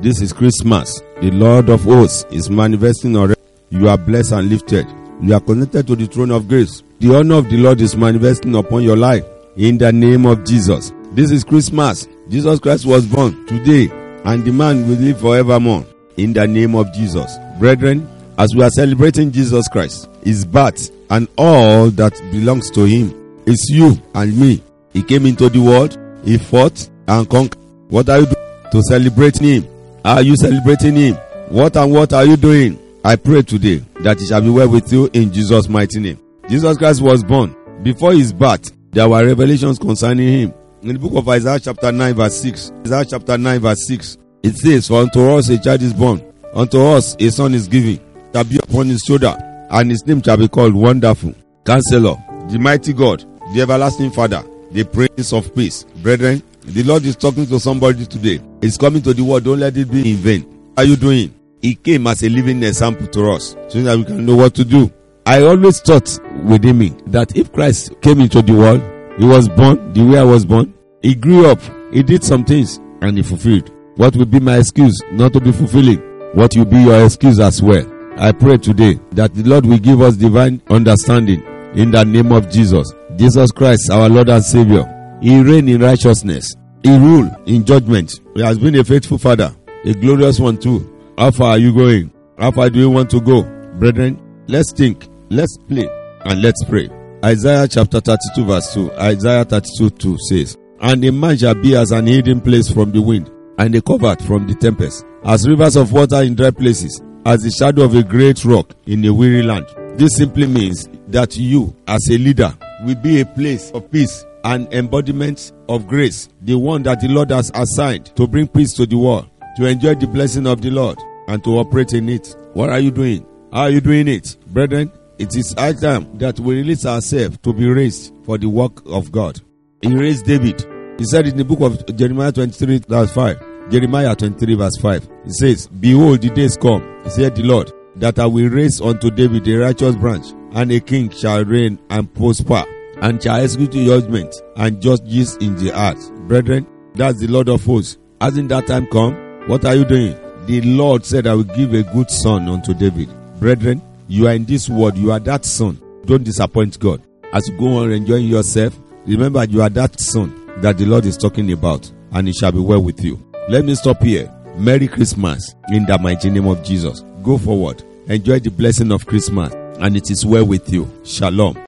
This is Christmas. The Lord of hosts is manifesting already. You are blessed and lifted. You are connected to the throne of grace. The honor of the Lord is manifesting upon your life in the name of Jesus. This is Christmas. Jesus Christ was born today and the man will live forevermore in the name of Jesus. Brethren, as we are celebrating Jesus Christ, his birth and all that belongs to him, it's you and me. He came into the world, he fought and conquered. What are you doing to celebrate him? Are you celebrating him? What and what are you doing? I pray today that it shall be well with you in Jesus' mighty name. Jesus Christ was born. Before his birth, there were revelations concerning him. In the book of Isaiah chapter 9 verse 6, Isaiah chapter 9 verse 6, it says, For unto us a child is born, unto us a son is given, shall be upon his shoulder, and his name shall be called Wonderful, Counselor, the Mighty God, the Everlasting Father, the Prince of Peace. Brethren, the Lord is talking to somebody today. He's coming to the world. Don't let it be in vain. What are you doing? He came as a living example to us so that we can know what to do. I always thought within me that if Christ came into the world, he was born the way I was born, he grew up, he did some things, and he fulfilled. What will be my excuse not to be fulfilling? What will be your excuse as well? I pray today that the Lord will give us divine understanding in the name of Jesus. Jesus Christ, our Lord and Savior. He reigned in righteousness. He ruled in judgment. He has been a faithful father, a glorious one too. How far are you going? How far do you want to go? Brethren, let's think, let's play, and let's pray. Isaiah chapter 32 verse 2. Isaiah 32 2 says, And a man shall be as an hidden place from the wind, and a covert from the tempest, as rivers of water in dry places, as the shadow of a great rock in a weary land. This simply means that you, as a leader, will be a place of peace and embodiment of grace, the one that the Lord has assigned to bring peace to the world, to enjoy the blessing of the Lord, and to operate in it. What are you doing? How are you doing it? Brethren, it is high time that we release ourselves to be raised for the work of God. He raised David. He said in the book of Jeremiah 23 verse 5, Jeremiah 23 verse 5, he says, Behold, the days come, said the Lord, that I will raise unto David a righteous branch, and a king shall reign and prosper, and shall execute judgment and justice in the earth. Brethren, that's the Lord of hosts. Hasn't that time come? What are you doing? The Lord said, I will give a good son unto David. Brethren, you are in this world, you are that son. Don't disappoint God. As you go on enjoying yourself, remember you are that son that the Lord is talking about, and it shall be well with you. Let me stop here. Merry Christmas in the mighty name of Jesus. Go forward. Enjoy the blessing of Christmas, and it is well with you. Shalom.